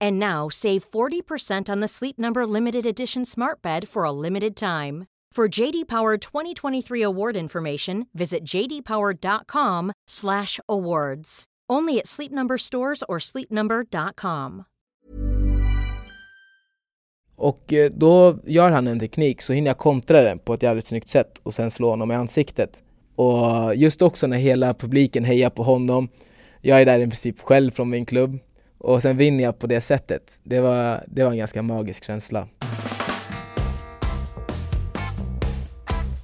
And now save 40% on the Sleep Number limited edition Smart Bed for a limited time. For JD Power 2023 award information, visit jdpower.com/awards. Only at Sleep Number stores or sleepnumber.com. Och eh, då gör han en teknik så hinner jag kontra den på ett jävligt snyggt sätt och sen slå honom i ansiktet. Och just också när hela publiken hejar på honom, jag är där i princip själv från min klubb och sen vinner jag på det sättet. Det var, det var en ganska magisk känsla.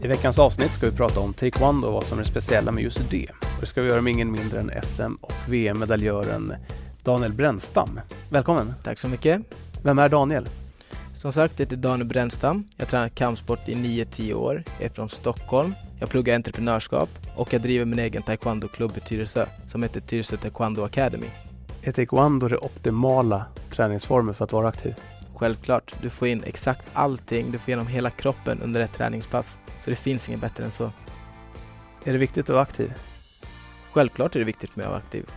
I veckans avsnitt ska vi prata om taekwondo och vad som är speciella med just det. Och det ska vi göra med ingen mindre än SM och VM-medaljören Daniel Brännstam. Välkommen! Tack så mycket. Vem är Daniel? Som sagt, jag heter Daniel Brännstam. Jag tränar kampsport i 9-10 år. Jag är från Stockholm. Jag pluggar entreprenörskap och jag driver min egen taekwondo-klubb i Tyresö som heter Tyresö Taekwondo Academy. Är taekwondo det optimala träningsformen för att vara aktiv? Självklart, du får in exakt allting, du får igenom hela kroppen under ett träningspass. Så det finns inget bättre än så. Är det viktigt att vara aktiv? Självklart är det viktigt för mig att vara aktiv.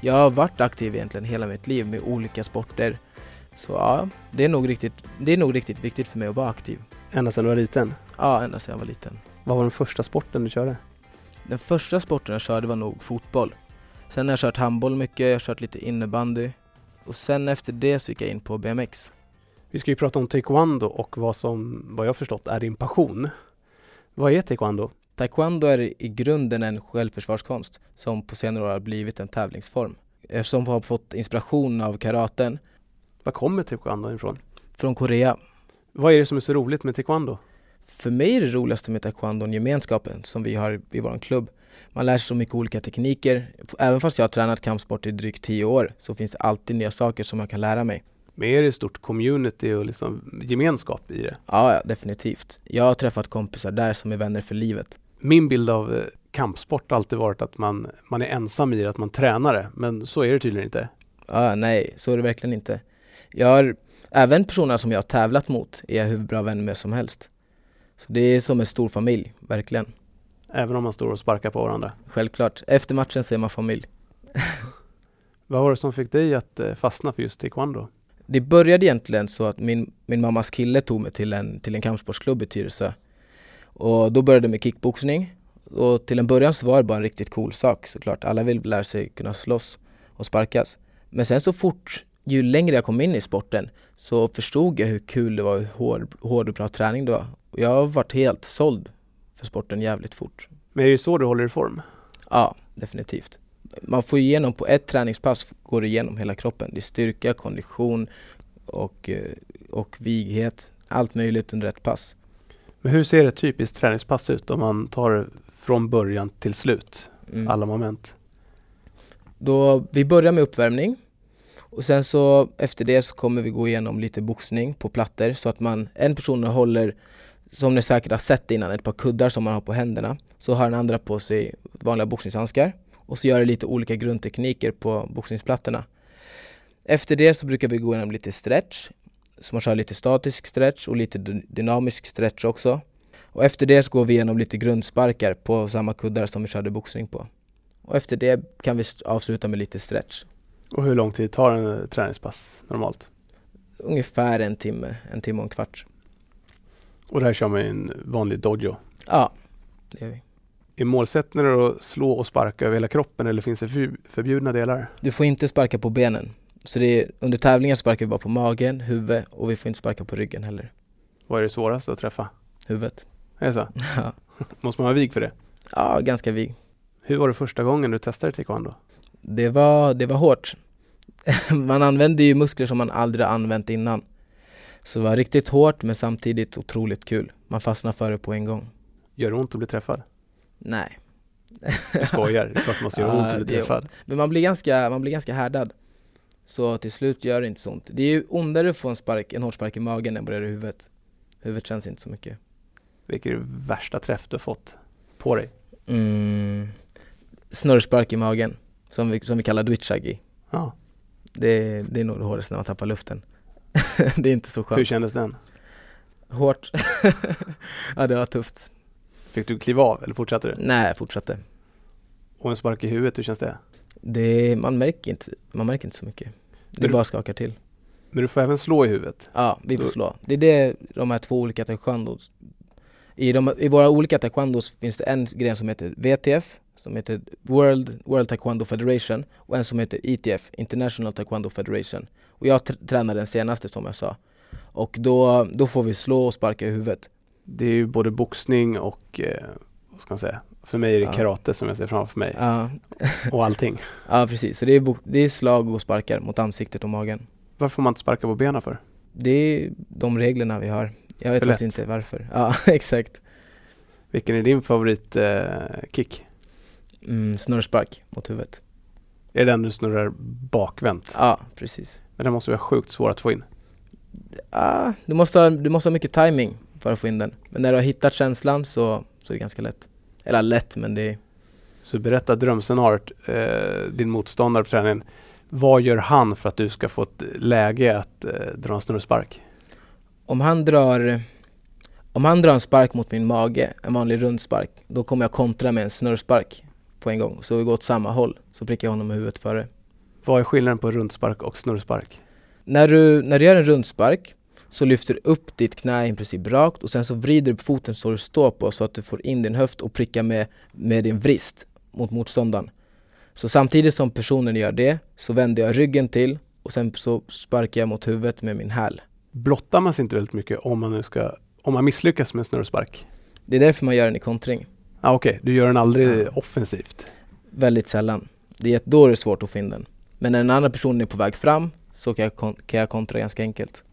Jag har varit aktiv egentligen hela mitt liv med olika sporter. Så ja, det är nog riktigt, det är nog riktigt viktigt för mig att vara aktiv. Ända sedan du var liten? Ja, ända sedan jag var liten. Vad var den första sporten du körde? Den första sporten jag körde var nog fotboll. Sen har jag kört handboll mycket, jag har kört lite innebandy. Och sen efter det så gick jag in på BMX. Vi ska ju prata om taekwondo och vad som, vad jag förstått, är din passion. Vad är taekwondo? Taekwondo är i grunden en självförsvarskonst som på senare år har blivit en tävlingsform. Som har fått inspiration av karaten. Var kommer taekwondo ifrån? Från Korea. Vad är det som är så roligt med taekwondo? För mig är det roligaste med taekwondon gemenskapen som vi har i vår klubb. Man lär sig så mycket olika tekniker. Även fast jag har tränat kampsport i drygt tio år så finns det alltid nya saker som jag kan lära mig. Men är det stort community och liksom gemenskap i det? Ja, ja, definitivt. Jag har träffat kompisar där som är vänner för livet. Min bild av eh, kampsport har alltid varit att man, man är ensam i det, att man tränar det. Men så är det tydligen inte. Ja, nej, så är det verkligen inte. Jag har, även personer som jag har tävlat mot är jag hur bra vän med som helst. Så det är som en stor familj, verkligen. Även om man står och sparkar på varandra? Självklart. Efter matchen så är man familj. Vad var det som fick dig att eh, fastna för just taekwondo? Det började egentligen så att min, min mammas kille tog mig till en, till en kampsportsklubb i Tyresö. Och då började jag med kickboxning. Och till en början så var det bara en riktigt cool sak såklart. Alla vill lära sig kunna slåss och sparkas. Men sen så fort, ju längre jag kom in i sporten så förstod jag hur kul det var, hur hård, hård och bra träning det var. Och jag har varit helt såld för sporten jävligt fort. Men är det så du håller i form? Ja, definitivt. Man får igenom, på ett träningspass går det igenom hela kroppen. Det är styrka, kondition och, eh, och vighet. Allt möjligt under ett pass. Men hur ser ett typiskt träningspass ut om man tar från början till slut? Mm. Alla moment. Då, vi börjar med uppvärmning och sen så efter det så kommer vi gå igenom lite boxning på plattor så att man, en person håller som ni säkert har sett innan, ett par kuddar som man har på händerna. Så har den andra på sig vanliga boxningshandskar och så gör det lite olika grundtekniker på boxningsplattorna. Efter det så brukar vi gå igenom lite stretch, så man kör lite statisk stretch och lite dynamisk stretch också. Och efter det så går vi igenom lite grundsparkar på samma kuddar som vi körde boxning på. Och efter det kan vi avsluta med lite stretch. Och hur lång tid tar en träningspass normalt? Ungefär en timme, en timme och en kvart. Och det här kör man i en vanlig dojo? Ja, det gör vi. Är målsättningen att slå och sparka över hela kroppen eller finns det förbjudna delar? Du får inte sparka på benen. Så det är, under tävlingar sparkar vi bara på magen, huvudet och vi får inte sparka på ryggen heller. Vad är det svåraste att träffa? Huvudet. Är det så? Ja, Måste man vara vig för det? ja ganska vig. Hur var det första gången du testade taekwondo? Det var, det var hårt. man använde ju muskler som man aldrig använt innan. Så det var riktigt hårt men samtidigt otroligt kul. Man fastnade för det på en gång. Gör det ont att bli träffad? Nej. Du skojar, det är klart det måste göra ont att bli träffad. Men man blir, ganska, man blir ganska härdad. Så till slut gör det inte så ont. Det är ju ondare att få en, spark, en hård spark i magen än vad det är i huvudet. Huvudet känns inte så mycket. Vilken är det värsta träff du har fått på dig? Mm. Snurrspark i magen, som vi, som vi kallar dwitchagi. Ja. Det, det är nog det hårdaste när man tappar luften. det är inte så Hur skönt. kändes den? Hårt. ja det var tufft. Fick du kliva av eller fortsatte du? Nej, jag fortsatte. Och en spark i huvudet, hur känns det? Det, man, märker inte, man märker inte så mycket. Det Men bara skakar till. Men du får även slå i huvudet. Ja, vi får slå. Det är det de här två olika taekwondos. I, de, I våra olika taekwondos finns det en gren som heter VTF, som heter World, World Taekwondo Federation och en som heter ITF, International Taekwondo Federation. Och jag tr- tränar den senaste som jag sa. Och då, då får vi slå och sparka i huvudet. Det är ju både boxning och, eh, vad ska man säga, för mig är det Ja. karate som jag ser framför mig. Ja, Och allting. ja precis. Så det är, det är slag och sparkar mot ansiktet och magen. Varför får man inte sparka på benen för? Det är de reglerna vi har. Jag vet faktiskt inte varför. Ja, exakt. Vilken är din favorit eh, kick? Mm, snurrspark mot huvudet. Är det den du snurrar bakvänt? Ja, precis. Men den måste vara sjukt svår att få in. Ah, du, måste ha, du måste ha mycket timing för att få in den. Men när du har hittat känslan så, så är det ganska lätt. Eller lätt, men det är... Så berätta drömscenariot, eh, din motståndare på träningen. Vad gör han för att du ska få ett läge att eh, dra en snurrspark? Om han drar... Om han drar en spark mot min mage, en vanlig rundspark, då kommer jag kontra med en snurrspark på en gång. Så vi går åt samma håll, så prickar jag honom i huvudet före. Vad är skillnaden på rundspark och snurrspark? När du, när du gör en rundspark så lyfter du upp ditt knä i princip rakt och sen så vrider du på foten så du står på så att du får in din höft och prickar med, med din vrist mot motståndaren. Så samtidigt som personen gör det så vänder jag ryggen till och sen så sparkar jag mot huvudet med min häl. Blottar man sig inte väldigt mycket om man nu ska, om man misslyckas med en snurrspark? Det är därför man gör den i kontring. Ah, Okej, du gör den aldrig Ja. offensivt. Väldigt sällan. Det är, då är det svårt att få in den. Men när den andra personen är på väg fram så kan jag, kan jag kontra ganska enkelt.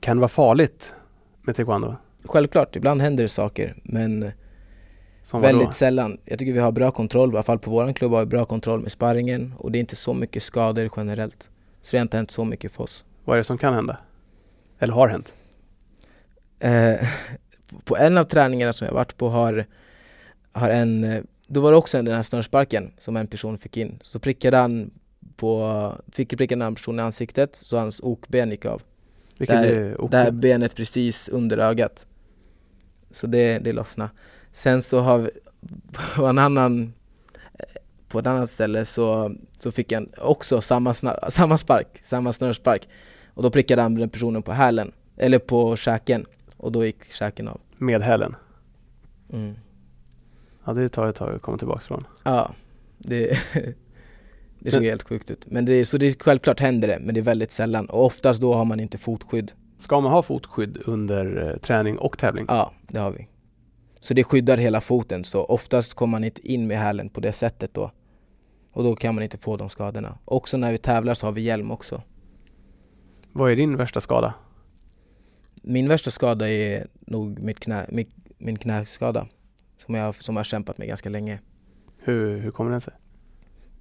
Kan det vara farligt med taekwondo? Självklart, ibland händer det saker men? Väldigt sällan. Jag tycker vi har bra kontroll, i alla fall på våran klubb har vi bra kontroll med sparringen och det är inte så mycket skador generellt. Så det har inte hänt så mycket för oss. Vad är det som kan hända? Eller har hänt? Eh, på en av träningarna som jag varit på har, har en, eh, då var det också den här snörsparken som en person fick in. Så prickade han på, fick pricka den här personen i ansiktet så hans okben gick av. Vilket Där- är ok. Det här benet precis under ögat. Så det, det lossnade. Sen så har vi på en annan på ett annat ställe så, så fick han också samma, snar, samma spark, samma snörspark. Och då prickade han den personen på hälen, eller på käken. Och då gick käken av. Med hälen. Mm. Ja, det tar ett tag att komma tillbaka från. Ja, det, det såg Men- helt sjukt ut. Men det, så det, självklart händer det, men det är väldigt sällan. Och oftast då har man inte fotskydd. Ska man ha fotskydd under eh, träning och tävling? Ja, det har vi. Så det skyddar hela foten, så oftast kommer man inte in med hälen på det sättet då. Och då kan man inte få de skadorna. Också när vi tävlar så har vi hjälm också. Vad är din värsta skada? Min värsta skada är nog mitt knä, min, min knäskada. Som jag, som jag har kämpat med ganska länge. Hur, hur kommer den sig?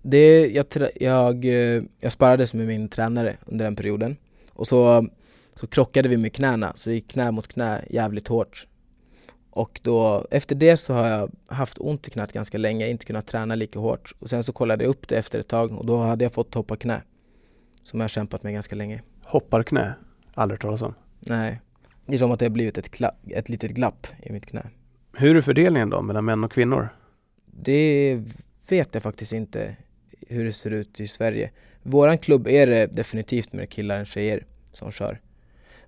Det, jag, jag, eh, jag sparades med min tränare under den perioden. Och så, så krockade vi med knäna, så det gick knä mot knä jävligt hårt. Och då, efter det så har jag haft ont i knät ganska länge, inte kunnat träna lika hårt. Och sen så kollade jag upp det efter ett tag och då hade jag fått hoppa knä. Som jag har kämpat med ganska länge. Hopparknä? Aldrig hört talas om. Nej. Det är som att det har blivit ett, ett litet glapp i mitt knä. Hur är fördelningen då mellan män och kvinnor? Det vet jag faktiskt inte hur det ser ut i Sverige. Våran klubb är det definitivt mer killar än tjejer som kör.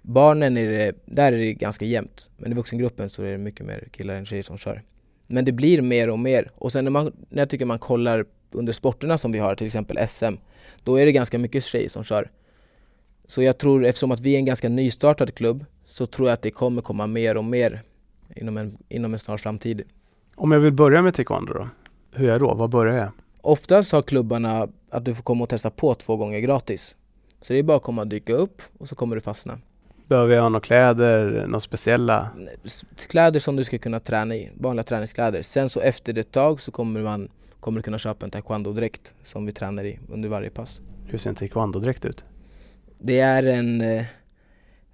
Barnen är det, där är det ganska jämnt. Men i vuxengruppen så är det mycket mer killar än tjejer som kör. Men det blir mer och mer. Och sen när, man, när jag tycker man kollar under sporterna som vi har, till exempel SM, då är det ganska mycket tjejer som kör. Så jag tror, eftersom att vi är en ganska nystartad klubb, så tror jag att det kommer komma mer och mer inom en, inom en snar framtid. Om jag vill börja med taekwondo då? Hur gör jag då? Var börjar jag? Oftast har klubbarna att du får komma och testa på två gånger gratis. Så det är bara att komma och dyka upp och så kommer du fastna. Behöver jag ha några kläder, några speciella? Kläder som du ska kunna träna i, vanliga träningskläder. Sen så efter ett tag så kommer man kommer du kunna köpa en taekwondo-dräkt som vi tränar i under varje pass. Hur ser en taekwondo-dräkt ut? Det är en eh,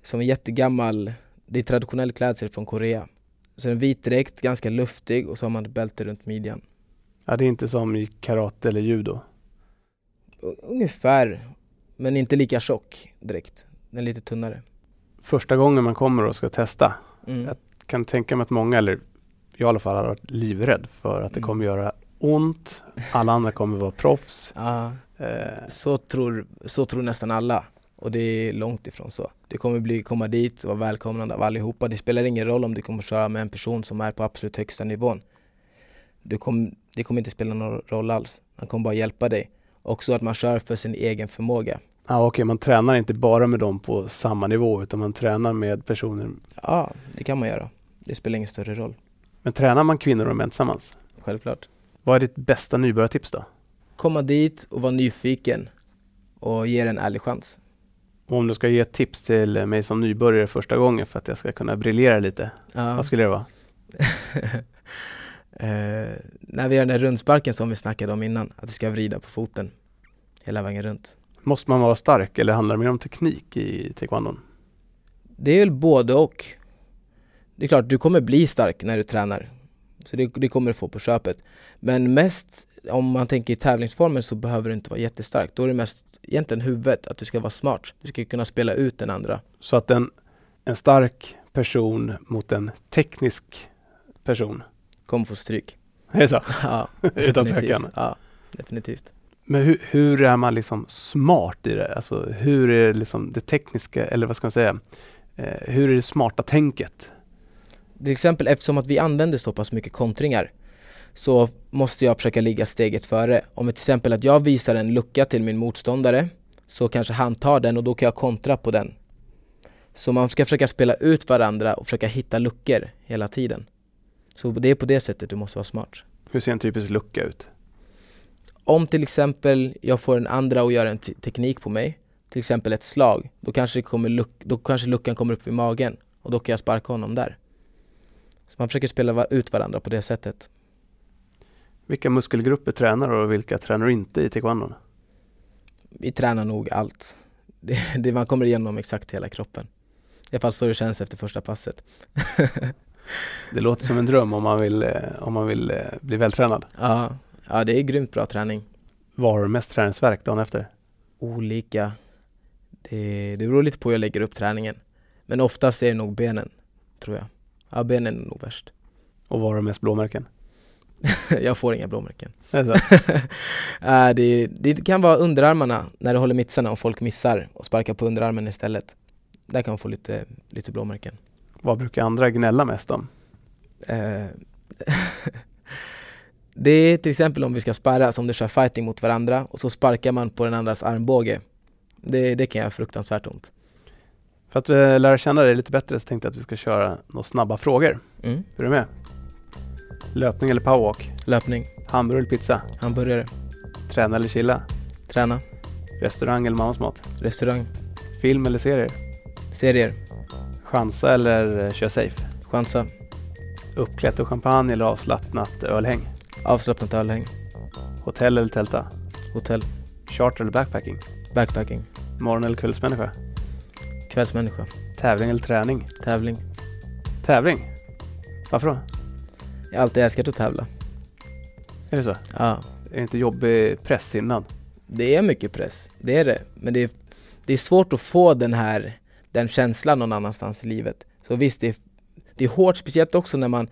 som en jättegammal, det är traditionell klädsel från Korea. Så en vit dräkt, ganska luftig och så har man ett bälte runt midjan. Ja, det är inte som i karate eller judo. Ungefär, men inte lika tjock dräkt. Den är lite tunnare. Första gången man kommer och ska testa, Mm. Jag kan tänka mig att många, eller jag i alla fall, har varit livrädd för att det Mm. kommer göra ont. Alla andra kommer vara proffs. Ja, Eh, så, tror, så tror nästan alla. Och det är långt ifrån så. Du kommer bli, komma dit och vara välkomnande av allihopa. Det spelar ingen roll om du kommer köra med en person som är på absolut högsta nivån. Du kom, det kommer inte spela någon roll alls. Han kommer bara hjälpa dig. Också att man kör för sin egen förmåga. ja, okej, man tränar inte bara med dem på samma nivå utan man tränar med personer. Ja, det kan man göra. Det spelar ingen större roll. Men tränar man kvinnor och män tillsammans? Självklart. Vad är ditt bästa nybörjartips då? Komma dit och vara nyfiken och ge det en ärlig chans. Om du ska ge ett tips till mig som nybörjare första gången för att jag ska kunna briljera lite, Ja. vad skulle det vara? eh, när vi gör den där rundsparken som vi snackade om innan, att du ska vrida på foten hela vägen runt. Måste man vara stark eller handlar det mer om teknik i taekwondon? Det är väl både och. Det är klart, du kommer bli stark när du tränar. Så det, det kommer du få på köpet. Men mest, om man tänker i tävlingsformen så behöver du inte vara jättestark. Då är det mest egentligen huvudet, att du ska vara smart. Du ska kunna spela ut den andra. Så att en, en stark person mot en teknisk person, Kommer få stryk. är det så? ja, Utan tvekan. Ja, definitivt. Men hur, hur är man liksom smart i det? Alltså hur är det liksom det tekniska, eller vad ska man säga, eh, hur är det smarta tänket? Till exempel eftersom att vi använder så pass mycket kontringar så måste jag försöka ligga steget före. Om till exempel att jag visar en lucka till min motståndare så kanske han tar den och då kan jag kontra på den. Så man ska försöka spela ut varandra och försöka hitta luckor hela tiden. Så det är på det sättet du måste vara smart. Hur ser en typisk lucka ut? Om till exempel jag får en andra att göra en te- teknik på mig, till exempel ett slag, då kanske, kommer luck- då kanske luckan kommer upp vid magen och då kan jag sparka honom där. Så man försöker spela ut varandra på det sättet. Vilka muskelgrupper tränar du och vilka tränar du inte i taekwondon? Vi tränar nog allt. Det, det, man kommer igenom exakt hela kroppen. I alla fall så det känns efter första passet. Det låter som en dröm om man vill, eh, om man vill eh, bli vältränad. ja, ja, det är grymt bra träning. Var har du mest träningsvärk dagen efter? Olika. Det, det beror lite på hur jag lägger upp träningen. Men oftast är det nog benen, tror jag. Ja, benen är nog värst. Och var har du mest blåmärken? jag får inga blåmärken. Är det? Äh, det, det kan vara underarmarna när du håller mittsarna och folk missar och sparkar på underarmen istället. Där kan man få lite, lite blåmärken. Vad brukar andra gnälla mest om? Eh, det är till exempel om vi ska sparra, som du kör fighting mot varandra och så sparkar man på den andras armbåge. Det, det kan göra fruktansvärt ont. För att eh, lära känna dig lite bättre så tänkte jag att vi ska köra några snabba frågor. Mm. Är du med? Löpning eller powerwalk? Löpning, Hamburgare eller pizza? hamburgare, Träna eller chilla? träna, Restaurang eller mammas mat? restaurang, Film eller serier? serier, Chansa eller eh, köra safe? chansa, Uppklätt och champagne eller avslappnat ölhäng? avslappnat ölhäng, Hotell eller tälta? hotell, Charter eller backpacking? backpacking, Morgon eller kvällsmänniska? kvällsmänniska, Tävling eller träning? tävling. Tävling? Varför då? Jag har alltid älskat att tävla. Är det så? Ja, Är det inte jobbig press innan? det är mycket press, det är det. Men det är, det är svårt att få den här den känslan någon annanstans i livet. Så visst, det är, det är hårt, speciellt också när man,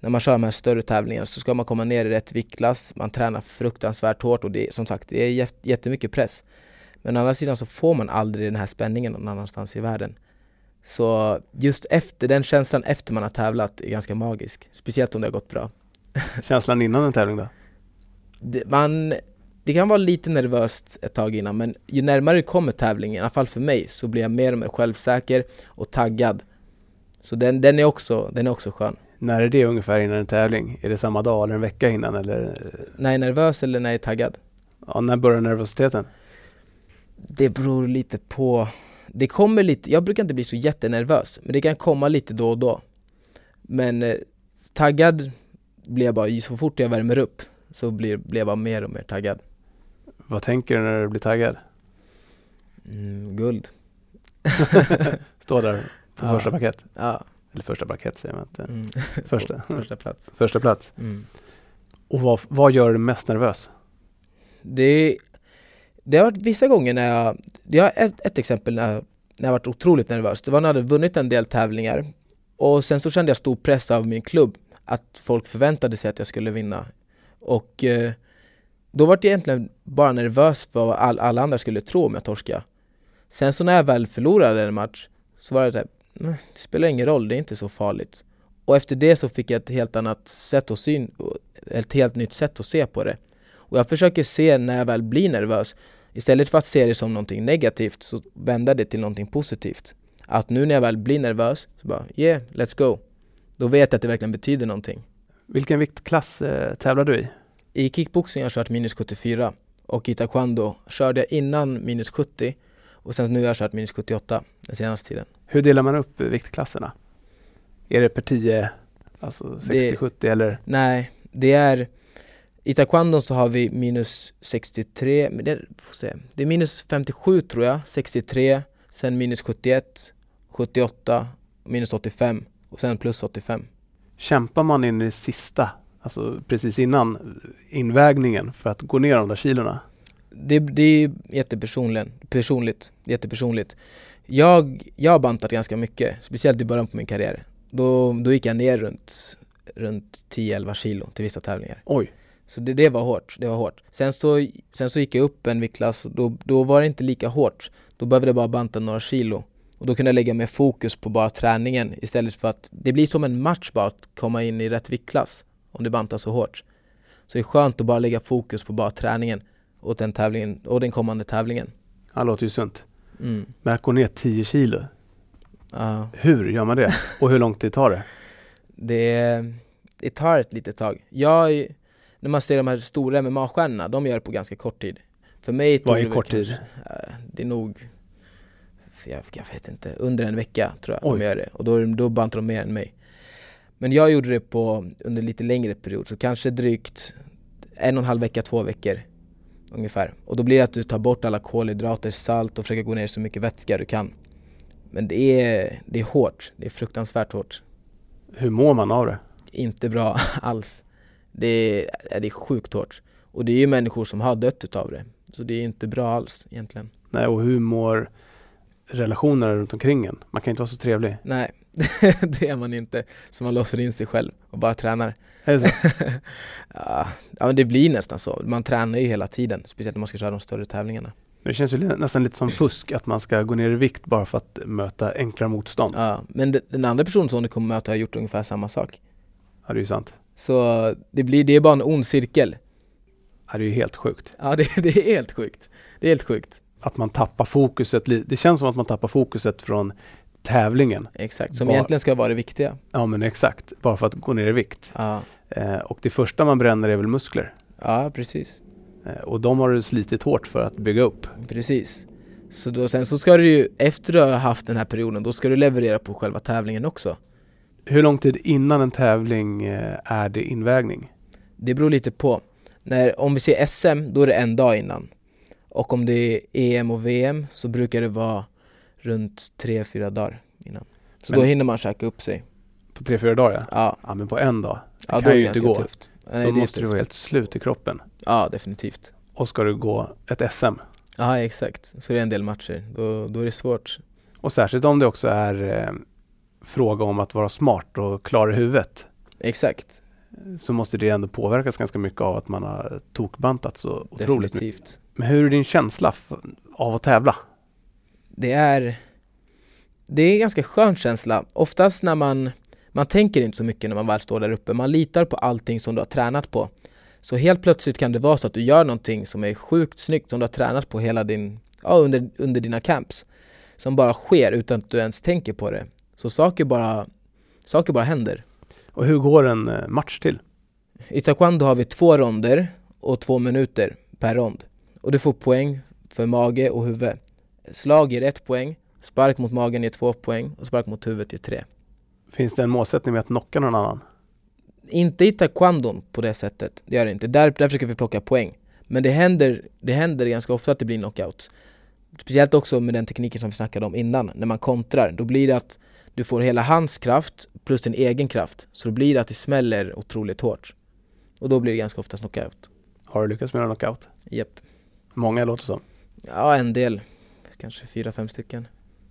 när man kör de här större tävlingarna så ska man komma ner i rätt viktklass, man tränar fruktansvärt hårt och det är som sagt, det är jät- jättemycket press. Men å andra sidan så får man aldrig den här spänningen någon annanstans i världen. Så just efter, den känslan efter man har tävlat är ganska magisk, speciellt om det har gått bra. Känslan innan en tävling då? det, man, det kan vara lite nervöst ett tag innan men ju närmare det kommer tävlingen, i alla fall för mig, så blir jag mer och mer självsäker och taggad. Så den, den, är, också, den är också skön. När är det ungefär innan en tävling? Är det samma dag eller en vecka innan? Eller, När jag är nervös eller när jag är taggad? ja, när börjar nervositeten? Det beror lite på Det kommer lite, jag brukar inte bli så jättenervös men det kan komma lite då och då Men eh, taggad blir jag bara, så fort jag värmer upp så blir, blir jag bara mer och mer taggad Vad tänker du när du blir taggad? mm, Guld Stå där på Ja. första parkett? Ja, Eller första parkett säger man inte. mm. Första. Första plats Första plats. mm. Och vad, vad gör dig mest nervös? Det, det har varit vissa gånger när jag, jag har ett, ett exempel när jag, när jag varit otroligt nervös. Det var när jag hade vunnit en del tävlingar och sen så kände jag stor press av min klubb att folk förväntade sig att jag skulle vinna. Och eh, då var jag egentligen bara nervös för vad all, alla andra skulle tro om jag torskade. Sen så när jag väl förlorade en match så var det såhär, det spelar ingen roll, det är inte så farligt. Och efter det så fick jag ett helt annat sätt att syn, ett helt nytt sätt att se på det. Och jag försöker se när jag väl blir nervös, istället för att se det som någonting negativt så vända det till någonting positivt. Att nu när jag väl blir nervös, så bara yeah, let's go. Då vet jag att det verkligen betyder någonting. Vilken viktklass eh, tävlar du i? I kickboxing har jag kört minus 74 och i taekwondo körde jag innan minus 70 och sen nu har jag kört minus 78 den senaste tiden. Hur delar man upp eh, viktklasserna? Är det per 10, alltså 60-70 eller? Nej, det är i taekwondo så har vi minus 63, men det, får se. det är minus 57 tror jag, 63, sen minus 71, 78, minus 85 och sen plus 85. Kämpar man in i det sista, alltså precis innan invägningen för att gå ner de där kilorna? Det, det är jättepersonligt, personligt, jättepersonligt. Jag, jag har bantat ganska mycket, speciellt i början på min karriär. Då, då gick jag ner runt, runt 10-11 kilo till vissa tävlingar. Oj, Så det, det var hårt, det var hårt. Sen så, sen så gick jag upp en viktklass och då, då var det inte lika hårt. Då behövde jag bara banta några kilo. Och då kunde jag lägga mer fokus på bara träningen istället för att det blir som en match bara att komma in i rätt viktklass om du bantar så hårt. Så det är skönt att bara lägga fokus på bara träningen och den, tävlingen, och den kommande tävlingen. det låter ju sunt. Mm. Men att gå ner 10 kilo, Ja, hur gör man det? Och hur lång tid tar det? det, det tar ett litet tag. Jag, när man ser de här stora MMA-stjärnorna, de gör det på ganska kort tid. För mig tog Vad är det kort tid? kanske- eh, Det är nog, jag, jag vet inte, under en vecka tror jag Oj. de gör det. Och då, då bantar de mer än mig. Men jag gjorde det på, under lite längre period, så kanske drygt en och en halv vecka, två veckor ungefär. Och då blir det att du tar bort alla kolhydrater, salt och försöker gå ner så mycket vätska du kan. Men det är, det är hårt, det är fruktansvärt hårt. Hur mår man av det? Inte bra alls. Det är, det är sjukt hårt. Och det är ju människor som har dött utav det. Så det är inte bra alls egentligen. Nej, och hur mår relationerna runt omkring en? Man kan inte vara så trevlig. Nej, det är man inte. Så man låser in sig själv och bara tränar. Är det så? ja, men det blir nästan så. Man tränar ju hela tiden, speciellt när man ska köra de större tävlingarna. Det känns ju nästan lite som fusk att man ska gå ner i vikt bara för att möta enklare motstånd. Ja, men de- den andra personen som du kommer möta har gjort ungefär samma sak. Ja, det är ju sant. Så det, blir, det är bara en ond cirkel. Ja, det är ju helt sjukt. Ja, det, det är helt sjukt. Det är helt sjukt. Att man tappar fokuset. Det känns som att man tappar fokuset från tävlingen. Exakt, som Bara- egentligen ska vara det viktiga. Ja, men exakt. Bara för att gå ner i vikt. Ja, Eh, och det första man bränner är väl muskler. ja precis. Eh, och de har du slitit hårt för att bygga upp. Precis. Så då, sen så ska du ju, efter du har haft den här perioden, då ska du leverera på själva tävlingen också. Hur lång tid innan en tävling eh, är det invägning? Det beror lite på. När, om vi ser SM, då är det en dag innan. Och om det är EM och VM så brukar det vara runt 3-4 dagar innan. Så Men- då hinner man käka upp sig. På tre, fyra dagar? Ja, Ja, ja men på en dag. Det ja då kan är det ju inte gå. tufft. Då Nej, det är måste du vara helt slut i kroppen. Ja, definitivt. Och ska du gå ett SM. Ja, exakt. Så det är en del matcher. Då, då är det svårt. Och särskilt om det också är eh, fråga om att vara smart och klar i huvudet. Exakt. Så måste det ändå påverkas ganska mycket av att man har tokbantat så otroligt mycket. Definitivt. Men hur är din känsla av att tävla? det är Det är en ganska skön känsla. Oftast när man Man tänker inte så mycket när man väl står där uppe. Man litar på allting som du har tränat på. Så helt plötsligt kan det vara så att du gör någonting som är sjukt snyggt som du har tränat på hela din Ja, under, under dina camps. Som bara sker utan att du ens tänker på det. Så saker bara Saker bara händer. Och hur går en eh, match till? I taekwondo har vi två ronder och två minuter per rond. Och du får poäng för mage och huvud. Slag ger ett poäng, spark mot magen ger två poäng och spark mot huvudet ger tre. Finns det en målsättning med att knocka någon annan? Inte i taekwondon på det sättet, det gör det inte. Där, där försöker vi plocka poäng. Men det händer, det händer ganska ofta att det blir knockouts. Speciellt också med den tekniken som vi snackade om innan, när man kontrar. Då blir det att du får hela hans kraft plus din egen kraft. Så då blir det att det smäller otroligt hårt. Och då blir det ganska ofta knockout. Har du lyckats med en knockout? Japp. Många låter som. Ja, en del. Kanske fyra, fem stycken.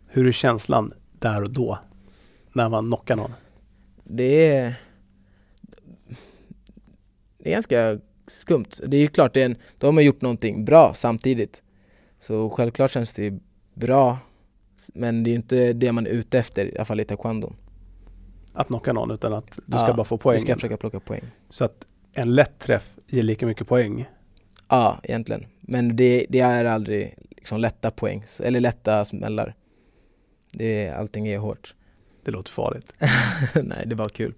Hur är känslan där och då? När man knockar någon? Det är... Det är ganska skumt. Det är ju klart, det är en, då har gjort någonting bra samtidigt. Så självklart känns det bra. Men det är inte det man är ute efter, i alla fall i taekwondo. Att knocka någon utan att du ska Ja, bara få poäng? Vi ska försöka plocka poäng. Så att en lätt träff ger lika mycket poäng? Ja, egentligen. Men det, det är aldrig liksom lätta poäng, eller lätta smällar. Det, allting är hårt. Det låter farligt. Nej, det var kul.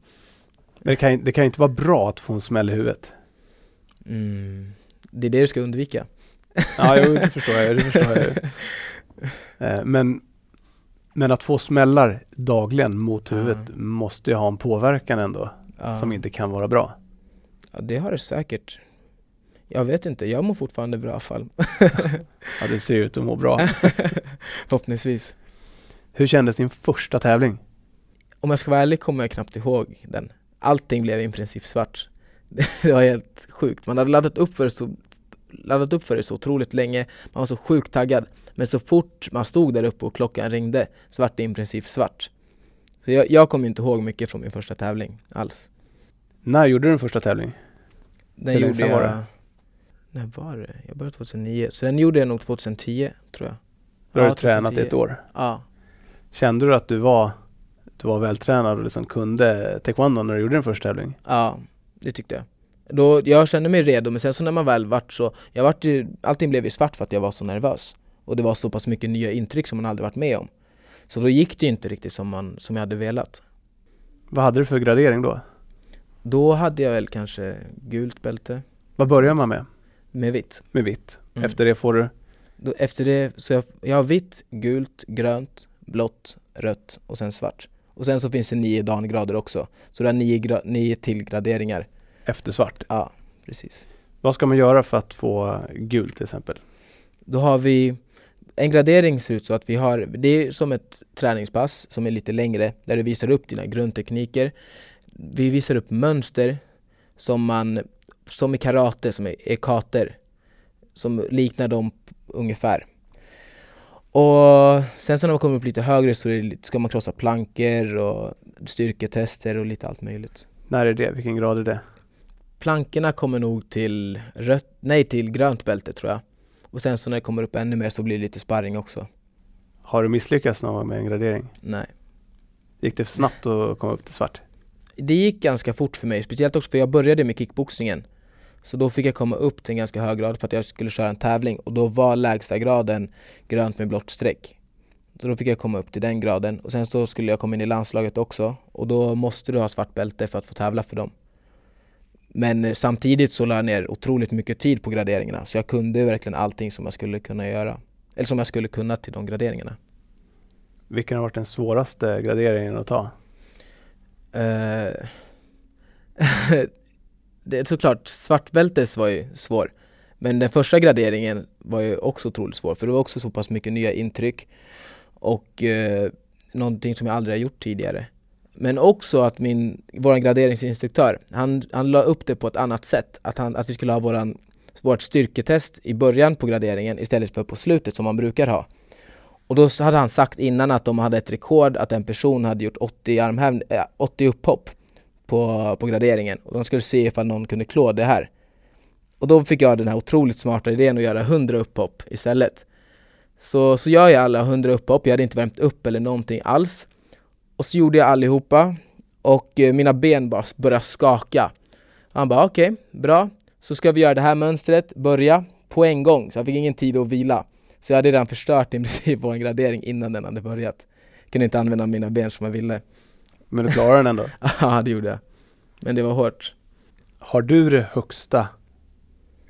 Men det kan, ju- det kan ju inte vara bra att få en smäll i huvudet. Mm. Det är det du ska undvika. Ja, jo, det förstår jag. Det förstår jag. ju. Eh, Men, men att få smällar dagligen mot Ja. huvudet måste ju ha en påverkan ändå, Ja. som inte kan vara bra. Ja, det har det säkert. Jag vet inte, jag mår fortfarande bra i alla fall. Ja, det ser ut att må bra. Förhoppningsvis. Hur kändes din första tävling? Om jag ska vara ärlig kommer jag knappt ihåg den. Allting blev i princip svart. Det var helt sjukt. Man hade laddat upp för det så, laddat upp för det så otroligt länge. Man var så sjukt taggad. Men så fort man stod där uppe och klockan ringde så vart det i princip svart. Så jag, jag kommer inte ihåg mycket från min första tävling alls. När gjorde du din första tävling? Den Hur gjorde jag... var det? När var det? Jag började 2009, så den gjorde jag nog 2010 tror jag. Då har Ja, tränat i 2010. ett år. Ja. Kände du att du var, du var vältränad och liksom kunde taekwondo när du gjorde din första tävling? Ja, det tyckte jag. Då, jag kände mig redo, men sen så när man väl vart så, jag vart ju, allting blev ju svart för att jag var så nervös. Och det var så pass mycket nya intryck som man aldrig varit med om. Så då gick det inte riktigt som, man, som jag hade velat. Vad hade du för gradering då? Då hade jag väl kanske gult bälte Vad börjar man med? med vitt. Med vitt. Mm. Efter det får du, Då, efter det, så jag, jag har vitt, gult, grönt, blått, rött och sen svart. Och sen så finns det nio dangrader också. Så det är nio, nio till graderingar. efter svart. Ja, precis. Vad ska man göra för att få gult till exempel? Då har vi en gradering ser ut så att vi har, det är som ett träningspass som är lite längre där du visar upp dina grundtekniker. Vi visar upp mönster som man, som i karate, som är, är kater, som liknar dem ungefär. Och sen så när man kommer upp lite högre så det, ska man krossa plankor och styrketester och lite allt möjligt. När är det? Vilken grad är det? Plankorna kommer nog till rött, nej till grönt bälte tror jag. Och sen så när det kommer upp ännu mer så blir det lite sparring också. Har du misslyckats någon gång med en gradering? Nej. Gick det snabbt att komma upp till svart? Det gick ganska fort för mig, speciellt också för jag började med kickboxningen. Så då fick jag komma upp till en ganska hög grad för att jag skulle köra en tävling och då var lägsta graden grönt med blått streck. Så då fick jag komma upp till den graden och sen så skulle jag komma in i landslaget också och då måste du ha svart bälte för att få tävla för dem. Men eh, samtidigt så la jag ner otroligt mycket tid på graderingarna så jag kunde verkligen allting som jag skulle kunna göra. Eller som jag skulle kunna till de graderingarna. Vilken har varit den svåraste graderingen att ta? Eh, det är såklart, svartbältes var ju svår. Men den första graderingen var ju också otroligt svår för det var också så pass mycket nya intryck och eh, någonting som jag aldrig har gjort tidigare. Men också att min, vår graderingsinstruktör, han, han la upp det på ett annat sätt. Att, han, att vi skulle ha våran, vårt styrketest i början på graderingen istället för på slutet som man brukar ha. Och då hade han sagt innan att de hade ett rekord att en person hade gjort 80, armhäv, äh, 80 upphopp på, på graderingen och de skulle se ifall någon kunde klå det här. Och då fick jag den här otroligt smarta idén att göra 100 upphopp istället. Så, så gör jag alla 100 upphopp, jag hade inte värmt upp eller någonting alls. Och så gjorde jag allihopa och eh, mina ben bara började skaka. Han bara okej, bra. Så ska vi göra det här mönstret, börja på en gång. Så jag fick ingen tid att vila. Så jag hade redan förstört i princip vår gradering innan den hade börjat. Jag kunde inte använda mina ben som jag ville. Men du klarar den ändå? Ja, det gjorde jag. Men det var hårt. Har du det högsta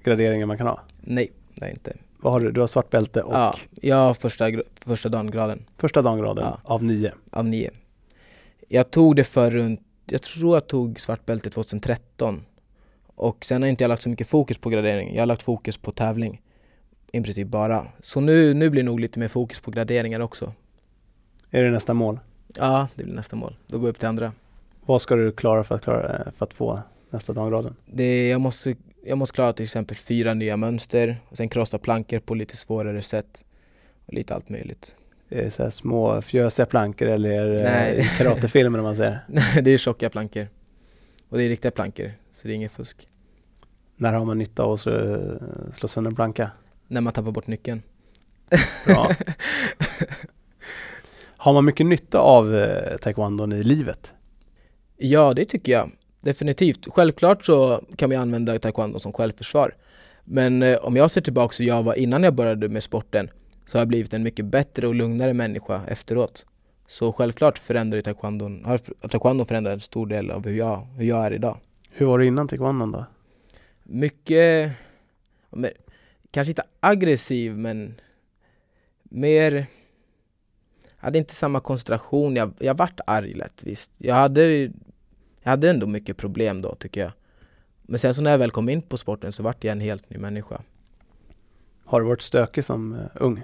graderingen man kan ha? Nej, är inte. Vad har du? Du har svart bälte och Ja, jag har första, första dangraden första dangraden Ja. av nio. av nio. Jag tog det för runt, jag tror jag tog svart bälte 2013. Och sen har inte jag lagt så mycket fokus på gradering. Jag har lagt fokus på tävling. I princip bara. Så nu, nu blir det nog lite mer fokus på graderingar också. Är det nästa mål? Ja, det blir nästa mål. Då går jag upp till andra. Vad ska du klara för att, klara, för att få nästa dangraden? Det, jag, måste, jag måste klara till exempel fyra nya mönster och sen krossa plankor på lite svårare sätt. Och lite allt möjligt. Det så små fjösiga plankor eller det Nej. karatefilmer om man säger? det är tjocka plankor. Och det är riktiga plankor, så det är inget fusk. När har man nytta av att slå, sönder en planka? När man tappar bort nyckeln. Bra. har man mycket nytta av eh, taekwondon i livet? Ja, det tycker jag. Definitivt. Självklart så kan vi använda taekwondo som självförsvar. Men eh, om jag ser tillbaka hur jag var innan jag började med sporten så har jag blivit en mycket bättre och lugnare människa efteråt. Så självklart förändrar taekwondon, har taekwondo förändrat en stor del av hur jag, hur jag är idag. Hur var det innan taekwondon då? Mycket, men, kanske inte aggressiv men mer, jag hade inte samma koncentration, jag, jag vart arg lätt visst. Jag hade, jag hade ändå mycket problem då tycker jag. Men sen så när jag väl kom in på sporten så vart jag en helt ny människa. Har du varit stökig som eh, ung?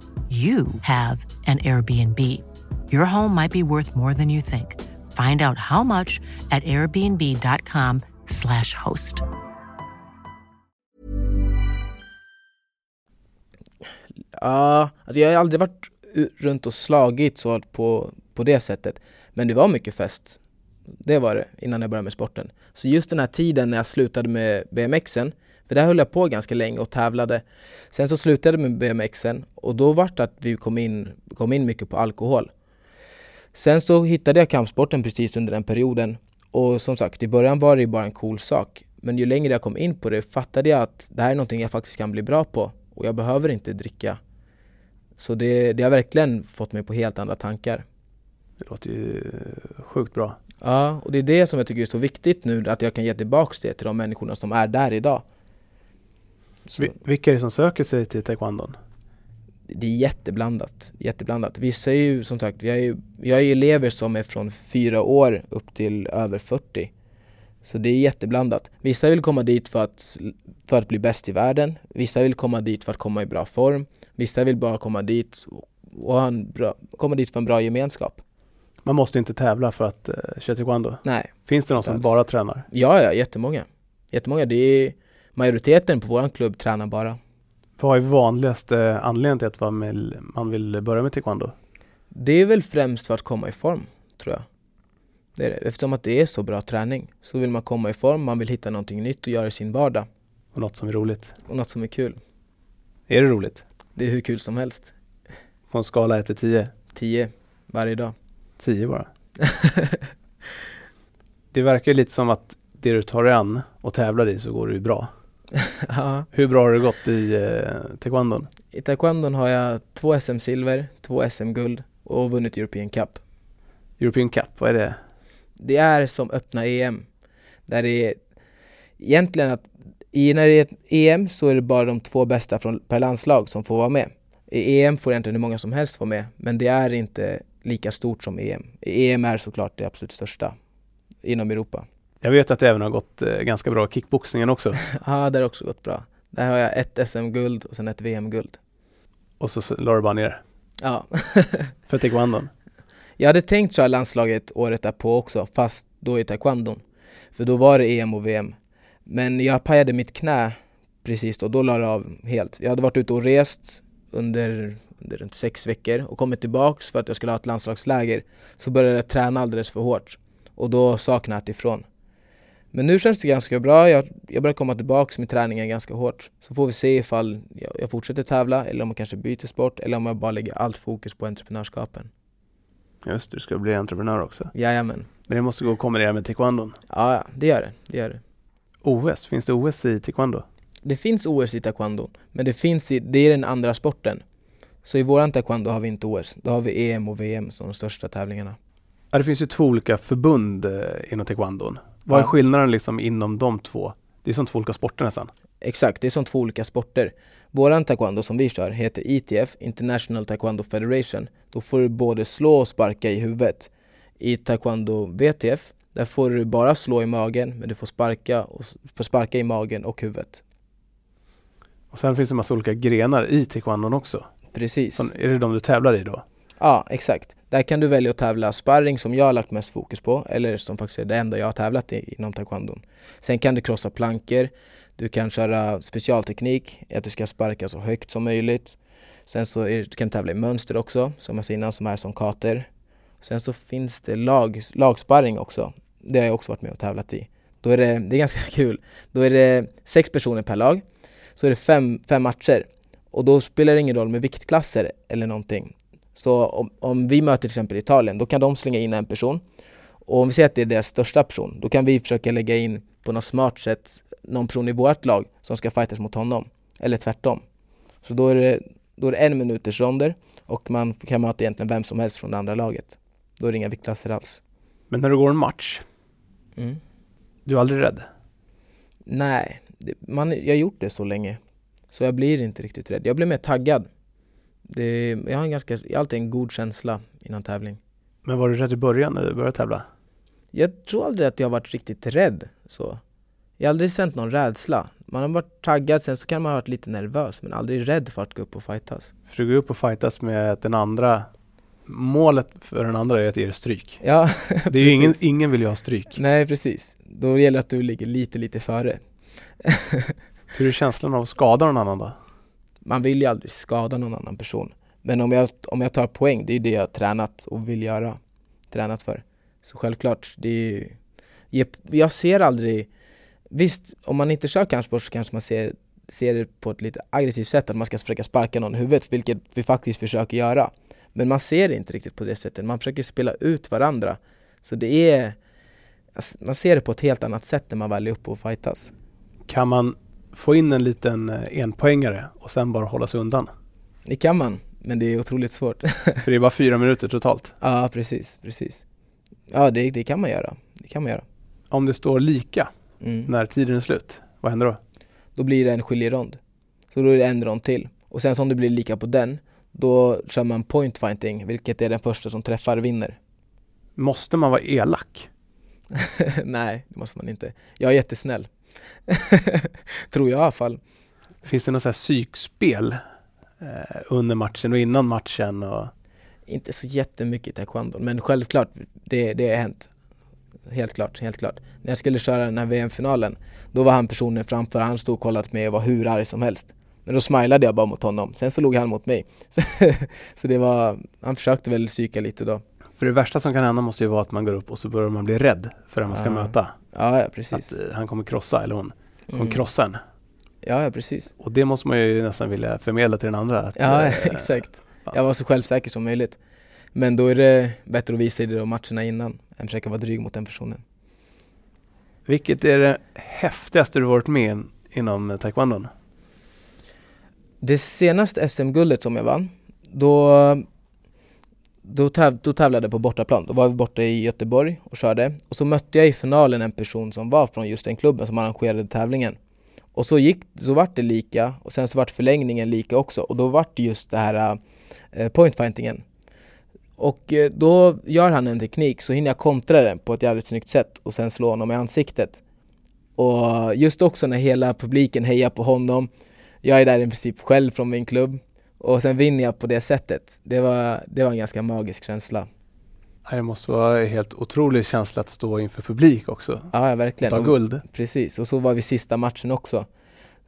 you have an Airbnb. Your home might be worth more than you think. Find out how much at airbnb.com/slash host. Ja, alltså jag har aldrig varit runt och slagit så på, på det sättet. Men det var mycket fest. Det var det innan jag började med sporten. Så just den här tiden när jag slutade med BMXen, för där höll jag på ganska länge och tävlade. Sen så slutade jag med BMXen och då var det att vi kom in, kom in mycket på alkohol. Sen så hittade jag kampsporten precis under den perioden och som sagt i början var det ju bara en cool sak. Men ju längre jag kom in på det fattade jag att det här är någonting jag faktiskt kan bli bra på och jag behöver inte dricka. Så det, det har verkligen fått mig på helt andra tankar. Det låter ju eh, sjukt bra. Ja, och det är det som jag tycker är så viktigt nu, att jag kan ge tillbaks det till de människorna som är där idag. Vi- Vilka är det som söker sig till taekwondon? det är jätteblandat, jätteblandat. Vissa är ju som sagt, vi har ju, vi har ju elever som är från fyra år upp till över 40. Så det är jätteblandat. Vissa vill komma dit för att, för att bli bäst i världen. Vissa vill komma dit för att komma i bra form. Vissa vill bara komma dit och ha en bra, komma dit för en bra gemenskap. Man måste inte tävla för att uh, köra taekwondo? Nej. Finns det någon som bara tränar? Ja, ja, jättemånga. Jättemånga. Det är majoriteten på vår klubb tränar bara. Vad är vanligaste anledningen till att man vill börja med taekwondo? Det är väl främst för att komma i form, tror jag. Det det. Eftersom att det är så bra träning så vill man komma i form, man vill hitta någonting nytt och göra i sin vardag. Och något som är roligt? Och något som är kul. Är det roligt? Det är hur kul som helst. På en skala 1 till 10? 10 varje dag. 10 bara? det verkar lite som att det du tar dig an och tävlar i så går det ju bra. ja. Hur bra har det gått i eh, taekwondon? I taekwondon har jag två SM-silver, två SM-guld och vunnit European Cup. European Cup, vad är det? Det är som öppna EM. Där det är egentligen att i, när det är ett EM så är det bara de två bästa från, per landslag som får vara med. I EM får egentligen hur många som helst vara med, men det är inte lika stort som EM. EM är såklart det absolut största inom Europa. Jag vet att det även har gått eh, ganska bra i kickboxningen också. ja, det har också gått bra. Där har jag ett SM-guld och sen ett VM-guld. Och så la du bara ner? Ja. För taekwondon? Jag hade tänkt köra landslaget året därpå också, fast då i taekwondon. För då var det EM och VM. Men jag pajade mitt knä precis då, då la det av helt. Jag hade varit ute och rest under, under runt sex veckor och kommit tillbaks för att jag skulle ha ett landslagsläger. Så började jag träna alldeles för hårt och då sa knät ifrån. Men nu känns det ganska bra, jag, jag börjar komma tillbaks med träningen ganska hårt. Så får vi se ifall jag, jag fortsätter tävla eller om jag kanske byter sport eller om jag bara lägger allt fokus på entreprenörskapen. Just det, du ska bli entreprenör också. Jajamän. Men det måste gå att kombinera med taekwondon? Ja, det gör det. det gör det. OS, finns det OS i taekwondo? Det finns OS i taekwondo, men det finns i, det är den andra sporten. Så i våran taekwondo har vi inte OS, då har vi EM och VM som de största tävlingarna. Ja, det finns ju två olika förbund eh, inom taekwondon. Vad är skillnaden liksom inom de två? Det är som två olika sporter nästan. Exakt, det är som två olika sporter. Våran taekwondo som vi kör heter ITF, International Taekwondo Federation. Då får du både slå och sparka i huvudet. I taekwondo VTF, där får du bara slå i magen men du får sparka, och, får sparka i magen och huvudet. Och sen finns det en massa olika grenar i taekwondon också. Precis. Så är det de du tävlar i då? Ja, exakt. Där kan du välja att tävla sparring som jag har lagt mest fokus på, eller som faktiskt är det enda jag har tävlat i inom taekwondon. Sen kan du krossa plankor, du kan köra specialteknik, att du ska sparka så högt som möjligt. Sen så är, du kan du tävla i mönster också, som jag sa innan, som är som kater. Sen så finns det lag, lagsparring också. Det har jag också varit med och tävlat i. Då är det, det är ganska kul. Då är det sex personer per lag. Så är det fem, fem matcher. Och då spelar det ingen roll med viktklasser eller någonting. Så om, om vi möter till exempel Italien, då kan de slänga in en person. Och om vi säger att det är deras största person, då kan vi försöka lägga in på något smart sätt någon person i vårt lag som ska fightas mot honom. Eller tvärtom. Så då är det, då är det en minuters ronder och man kan möta egentligen vem som helst från det andra laget. Då är det inga viktklasser alls. Men när du går en match, mm. du är aldrig rädd? Nej, man, jag har gjort det så länge. Så jag blir inte riktigt rädd. Jag blir mer taggad. Det, jag har en ganska, alltid en god känsla innan tävling. Men var du rädd i början när du började tävla? Jag tror aldrig att jag har varit riktigt rädd. Så. Jag har aldrig känt någon rädsla. Man har varit taggad, sen så kan man ha varit lite nervös men aldrig rädd för att gå upp och fightas. För du går upp och fightas med den andra Målet för den andra är att ge dig stryk. Ja, Det är ingen, ingen vill ju ha stryk. Nej precis. Då gäller det att du ligger lite, lite före. Hur är känslan av att skada någon annan då? Man vill ju aldrig skada någon annan person. Men om jag, om jag tar poäng, det är det jag har tränat och vill göra. Tränat för. Så självklart, det är ju... jag ser aldrig Visst, om man inte kör kampsport så kanske man ser, ser det på ett lite aggressivt sätt, att man ska försöka sparka någon i huvudet, vilket vi faktiskt försöker göra. Men man ser det inte riktigt på det sättet, man försöker spela ut varandra. Så det är, alltså, man ser det på ett helt annat sätt när man väl är uppe och fightas. Kan man få in en liten eh, enpoängare och sen bara hålla sig undan? Det kan man, men det är otroligt svårt. För det är bara fyra minuter totalt? Ja, precis, precis. Ja, det, det kan man göra. Det kan man göra. Om det står lika mm. när tiden är slut, vad händer då? Då blir det en skiljerond. Så då är det en rond till. Och sen som det blir lika på den, då kör man point fighting, vilket är den första som träffar vinner. Måste man vara elak? Nej, det måste man inte. Jag är jättesnäll. Tror jag i alla fall. Finns det något så här psykspel eh, under matchen och innan matchen? Och... Inte så jättemycket i taekwondo, men självklart, det, det har hänt. Helt klart, helt klart. När jag skulle köra den här VM-finalen, då var han personen framför, han stod och kollade på mig och var hur arg som helst. Men då smilade jag bara mot honom, sen så låg han mot mig. Så, så det var, han försökte väl psyka lite då. För det värsta som kan hända måste ju vara att man går upp och så börjar man bli rädd för den man ska Ja. möta. Ja, ja precis. Att eh, han kommer krossa eller hon kommer Mm. krossa en. Ja, ja precis. Och det måste man ju nästan vilja förmedla till den andra. Att, Ja, eh, exakt. fan. Jag var så självsäker som möjligt. Men då är det bättre att visa det de matcherna innan, än försöka vara dryg mot den personen. Vilket är det häftigaste du varit med in- inom eh, taekwondon? Det senaste SM-guldet som jag vann, då, då, täv, då tävlade jag på bortaplan. Då var vi borta i Göteborg och körde. Och så mötte jag i finalen en person som var från just den klubben som arrangerade tävlingen. Och så gick, så vart det lika och sen så vart förlängningen lika också och då vart det just det här eh, pointfightingen. Och eh, då gör han en teknik så hinner jag kontra den på ett jävligt snyggt sätt och sen slå honom i ansiktet. Och just också när hela publiken hejar på honom jag är där i princip själv från min klubb och sen vinner jag på det sättet. Det var, det var en ganska magisk känsla. Det måste vara en helt otrolig känsla att stå inför publik också. Ja, ja verkligen. Ta Och- guld. Precis, och så var vi sista matchen också.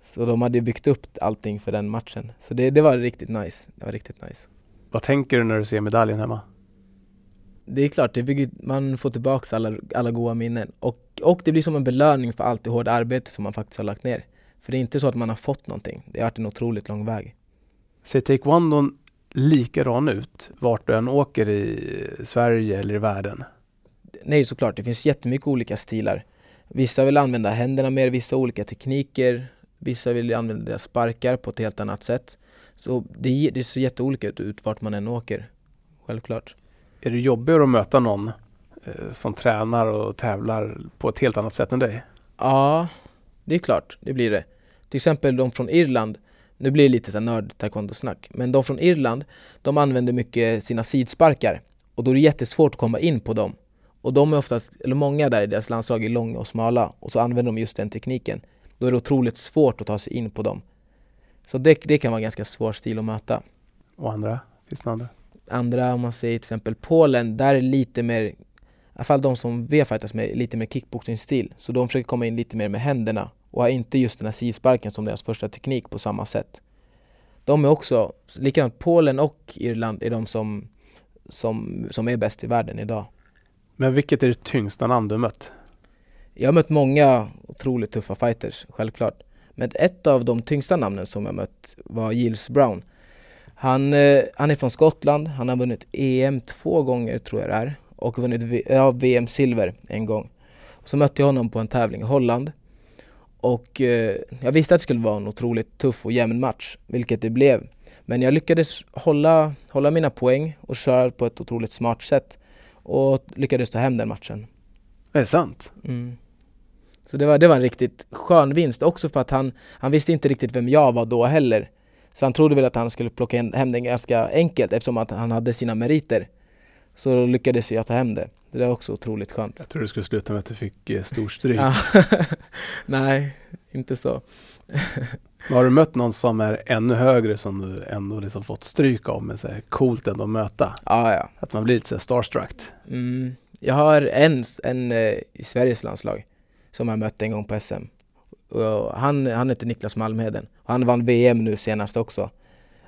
Så de hade byggt upp allting för den matchen. Så det, det var riktigt nice. Det var riktigt nice. Vad tänker du när du ser medaljen hemma? Det är klart, det bygger, man får tillbaka alla, alla goda minnen. Och, och det blir som en belöning för allt det hårda arbete som man faktiskt har lagt ner. För det är inte så att man har fått någonting. Det har varit en otroligt lång väg. Ser taekwondon likadan ut vart du än åker i Sverige eller i världen? Nej såklart, det finns jättemycket olika stilar. Vissa vill använda händerna mer, vissa olika tekniker. Vissa vill använda deras sparkar på ett helt annat sätt. Så det, det ser jätteolika ut, vart man än åker. Självklart. Är det jobbigare att möta någon eh, som tränar och tävlar på ett helt annat sätt än dig? Ja, det är klart, det blir det. Till exempel de från Irland, nu blir det lite så här nörd taekwondo-snack, men de från Irland, de använder mycket sina sidsparkar och då är det jättesvårt att komma in på dem. Och de är oftast, eller många där i deras landslag är långa och smala och så använder de just den tekniken. Då är det otroligt svårt att ta sig in på dem. Så det, det kan vara en ganska svår stil att möta. Och andra? Finns det andra? Andra, om man säger till exempel Polen, där är det lite mer, i alla fall de som vi har fightats med, lite mer kickboxing-stil. Så de försöker komma in lite mer med händerna och har inte just den här sidosparken som deras första teknik på samma sätt. De är också, likadant Polen och Irland är de som, som, som är bäst i världen idag. Men vilket är det tyngsta namn du mött? Jag har mött många otroligt tuffa fighters, självklart. Men ett av de tyngsta namnen som jag mött var Giles Brown. Han, eh, han är från Skottland, han har vunnit EM två gånger tror jag det är och vunnit ja, VM-silver en gång. Så mötte jag honom på en tävling i Holland och eh, jag visste att det skulle vara en otroligt tuff och jämn match, vilket det blev. Men jag lyckades hålla, hålla mina poäng och köra på ett otroligt smart sätt och lyckades ta hem den matchen. Är det sant? Mm. Så det var, det var en riktigt skön vinst också för att han, han visste inte riktigt vem jag var då heller. Så han trodde väl att han skulle plocka hem den ganska enkelt eftersom att han hade sina meriter. Så då lyckades jag ta hem det. Det var också otroligt skönt. Jag tror det skulle sluta med att du fick eh, storstryk. Nej, inte så. Har du mött någon som är ännu högre som du ändå liksom fått stryk av men så här coolt ändå att möta? Ja, ja. Att man blir lite så här starstruck. Mm. Jag har en, en eh, i Sveriges landslag som jag mött en gång på SM. Och han, han heter Niklas Malmheden. Han vann VM nu senast också.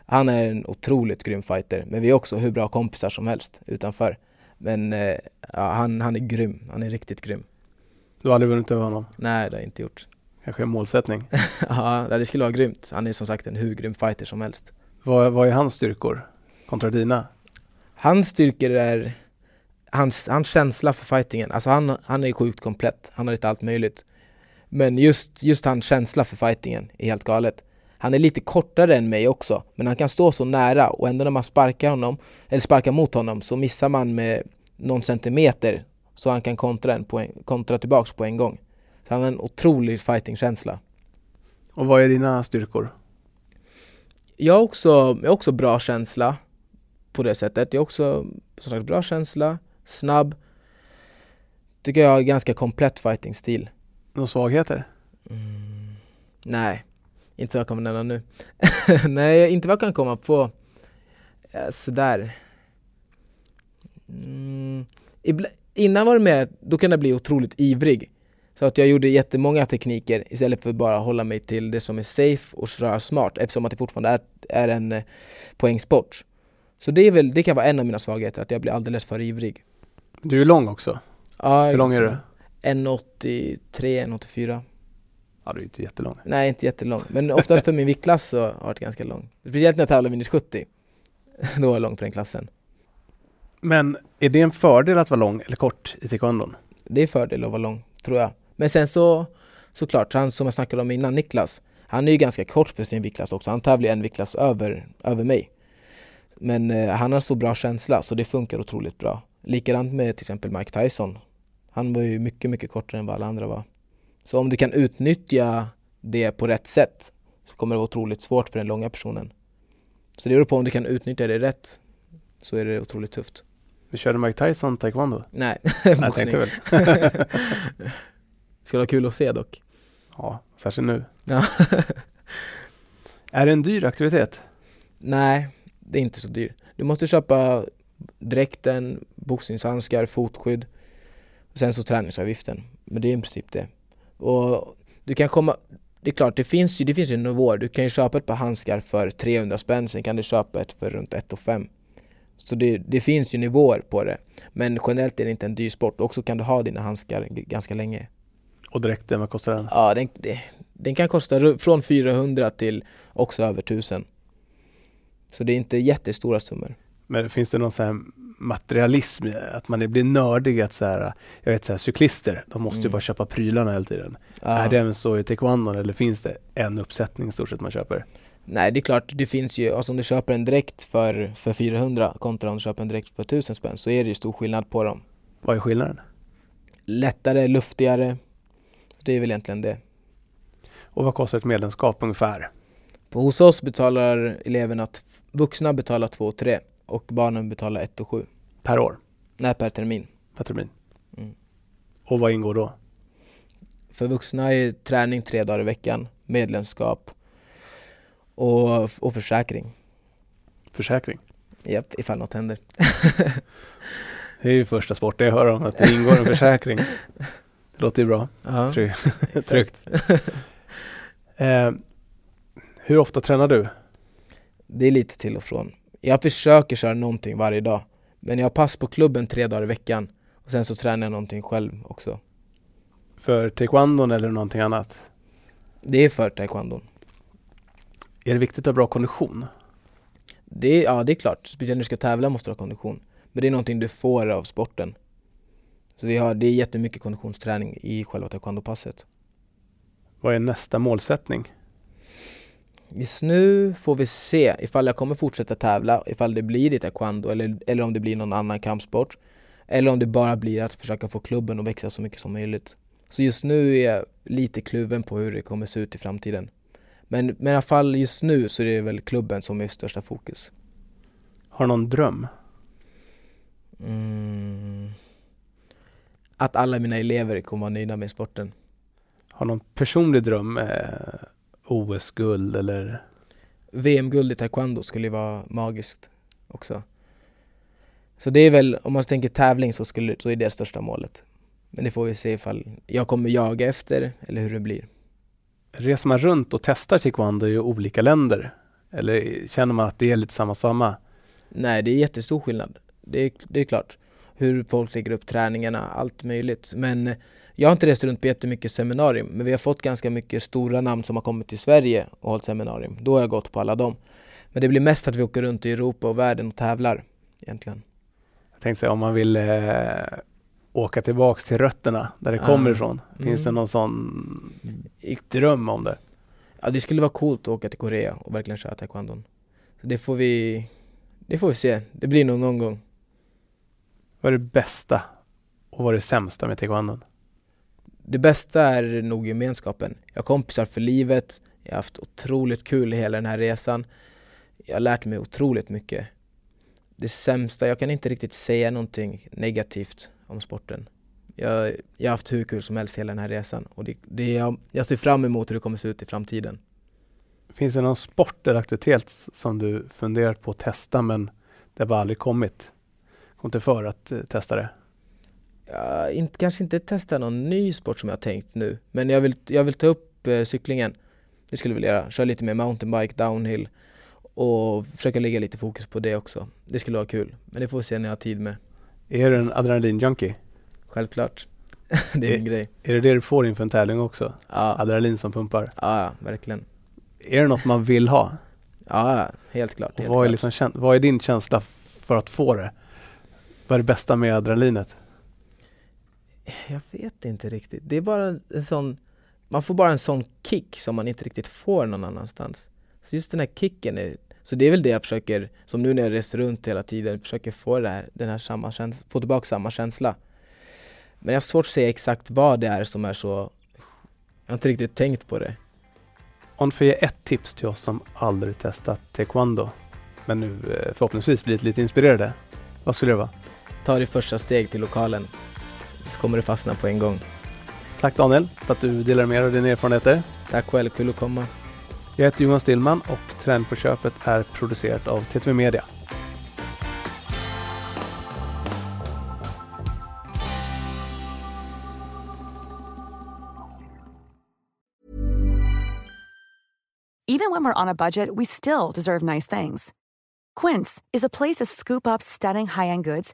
Han är en otroligt grym fighter, men vi är också hur bra kompisar som helst utanför. Men eh, ja, han, han är grym, han är riktigt grym. Du har aldrig vunnit över honom? Nej, det har jag inte gjort. Kanske en målsättning. ja, det skulle vara grymt. Han är som sagt en hur grym fighter som helst. Vad, vad är hans styrkor kontra dina? Hans styrkor är hans, hans känsla för fightingen. Alltså han, han är sjukt komplett. Han har lite allt möjligt. Men just, just hans känsla för fightingen är helt galet. Han är lite kortare än mig också, men han kan stå så nära och ändå när man sparkar honom, eller sparkar mot honom, så missar man med någon centimeter så han kan kontra, en på en, kontra tillbaks på en gång. Så han har en otrolig fightingkänsla. Och vad är dina styrkor? Jag har också, jag har också bra känsla på det sättet. Jag har också sagt, bra känsla, snabb. Tycker jag har ganska komplett fighting-stil. Några svagheter? Mm. Nej, inte så jag kommer nämna nu. Nej, inte vad jag kan komma på. Sådär. Mm. Innan var det mer, då kan jag bli otroligt ivrig. Så att jag gjorde jättemånga tekniker istället för bara hålla mig till det som är safe och röra smart eftersom att det fortfarande är, är en eh, poängsport. Så det, är väl, det kan vara en av mina svagheter, att jag blir alldeles för ivrig. Du är lång också. Ja, Hur lång är du? 1,83, 1,84. Ja, du är inte jättelång. Nej, inte jättelång. Men oftast för min viktklass så har jag varit ganska lång. Speciellt när jag tävlar minus 70. Då var jag lång på den klassen. Men är det en fördel att vara lång eller kort i taekwondon? Det är fördel att vara lång, tror jag. Men sen så, såklart, han som jag snackade om innan, Niklas, han är ju ganska kort för sin viktklass också. Han tävlar en viktklass över, över mig. Men eh, han har så bra känsla så det funkar otroligt bra. Likadant med till exempel Mike Tyson. Han var ju mycket, mycket kortare än vad alla andra var. Så om du kan utnyttja det på rätt sätt så kommer det vara otroligt svårt för den långa personen. Så det beror på om du kan utnyttja det rätt så är det otroligt tufft. Vi körde Mike Tyson taekwondo? Nej, jag tänkte väl. Skulle vara kul att se dock. Ja, särskilt nu. Ja. är det en dyr aktivitet? Nej, det är inte så dyrt. Du måste köpa dräkten, boxningshandskar, fotskydd och sen så träningsavgiften. Men det är i princip det. Och du kan komma, det är klart, det finns ju, det finns ju nivåer. Du kan ju köpa ett par handskar för 300 spänn, sen kan du köpa ett för runt 1 5. Så det, det, finns ju nivåer på det. Men generellt är det inte en dyr sport. Och så kan du ha dina handskar ganska länge. Och dräkten, vad kostar den? Ja, den, den kan kosta från 400 till också över 1000. Så det är inte jättestora summor. Men finns det någon sån här materialism, att man blir nördig att så här, jag vet så här, cyklister, de måste mm. ju bara köpa prylarna hela tiden. Ja. Är det även så i taekwondo eller finns det en uppsättning i stort sett man köper? Nej det är klart, det finns ju, alltså om du köper en dräkt för, för 400 kontra om du köper en dräkt för 1000 spänn så är det ju stor skillnad på dem. Vad är skillnaden? Lättare, luftigare. Det är väl egentligen det. Och vad kostar ett medlemskap ungefär? På, hos oss betalar eleverna, vuxna betalar 2 3 och barnen betalar 1 och 7. Per år? Nej, per termin. Per termin. Mm. Och vad ingår då? För vuxna är träning tre dagar i veckan, medlemskap och, och försäkring. Försäkring? Japp, ifall något händer. det är ju första sporten jag hör om, att det ingår en försäkring. Det låter ju bra. Ja, Trygg. Tryggt. eh, hur ofta tränar du? Det är lite till och från. Jag försöker köra någonting varje dag. Men jag har pass på klubben tre dagar i veckan. Och sen så tränar jag någonting själv också. För taekwondon eller någonting annat? Det är för taekwondon. Är det viktigt att ha bra kondition? Det är, ja, det är klart. Speciellt när du ska tävla måste du ha kondition. Men det är någonting du får av sporten. Så vi har, det är jättemycket konditionsträning i själva taekwondopasset. Vad är nästa målsättning? Just nu får vi se ifall jag kommer fortsätta tävla, ifall det blir i taekwondo eller, eller om det blir någon annan kampsport. Eller om det bara blir att försöka få klubben att växa så mycket som möjligt. Så just nu är jag lite kluven på hur det kommer se ut i framtiden. Men, men i alla fall just nu så är det väl klubben som är största fokus. Har du någon dröm? Mm. Att alla mina elever kommer vara nöjda med sporten. Har du någon personlig dröm? Eh, OS-guld eller? VM-guld i taekwondo skulle ju vara magiskt också. Så det är väl, om man tänker tävling så, skulle, så är det största målet. Men det får vi se ifall jag kommer jaga efter eller hur det blir. Reser man runt och testar taekwondo i olika länder? Eller känner man att det är lite samma samma? Nej, det är jättestor skillnad. Det är, det är klart. Hur folk lägger upp träningarna, allt möjligt. Men jag har inte rest runt på jättemycket seminarium, men vi har fått ganska mycket stora namn som har kommit till Sverige och hållit seminarium. Då har jag gått på alla dem. Men det blir mest att vi åker runt i Europa och världen och tävlar egentligen. Jag tänkte säga om man vill eh, åka tillbaks till rötterna, där det ah. kommer ifrån. Finns mm. det någon sån dröm om det? Ja, det skulle vara coolt att åka till Korea och verkligen köra taekwondon. Så det får vi, det får vi se. Det blir nog någon gång. Vad är det bästa och vad är det sämsta med taekwondon? Det bästa är nog gemenskapen. Jag har kompisar för livet, jag har haft otroligt kul hela den här resan. Jag har lärt mig otroligt mycket. Det sämsta, jag kan inte riktigt säga någonting negativt om sporten. Jag, jag har haft hur kul som helst hela den här resan och det, det, jag, jag ser fram emot hur det kommer se ut i framtiden. Finns det någon sport eller aktivitet som du funderat på att testa men det har bara aldrig kommit? Kom inte för att eh, testa det? Ja, inte, kanske inte testa någon ny sport som jag har tänkt nu, men jag vill, jag vill ta upp eh, cyklingen. Det skulle jag vilja göra. Köra lite mer mountainbike, downhill och försöka lägga lite fokus på det också. Det skulle vara kul, men det får vi se när jag har tid med. Är du en adrenalinjunkie? Självklart. det är Är- min grej. Är det det du får inför en tävling också? Ja, Adrenalin som pumpar? ja, verkligen. Är det något man vill ha? Ja, helt klart. Helt vad, är liksom, vad är din känsla för att få det? Vad är det bästa med adrenalinet? Jag vet inte riktigt. Det är bara en sån, man får bara en sån kick som man inte riktigt får någon annanstans. Så just den här kicken, är, så det är väl det jag försöker, som nu när jag reser runt hela tiden, försöker få det här, den här samma känsla, få tillbaka samma känsla. Men jag har svårt att säga exakt vad det är som är så, jag har inte riktigt tänkt på det. Om du får ge ett tips till oss som aldrig testat taekwondo, men nu eh, förhoppningsvis blivit lite inspirerade. Vad skulle det vara? Ta ditt första steg till lokalen, så kommer det fastna på en gång. Tack Daniel för att du delar med dig av dina erfarenheter. Tack själv, kul att komma. Jag heter Jonas Dillman och Trend på köpet är producerat av TTV Media. Even when we're on a budget, we still deserve nice things. Quince is a place to scoop up stunning high-end goods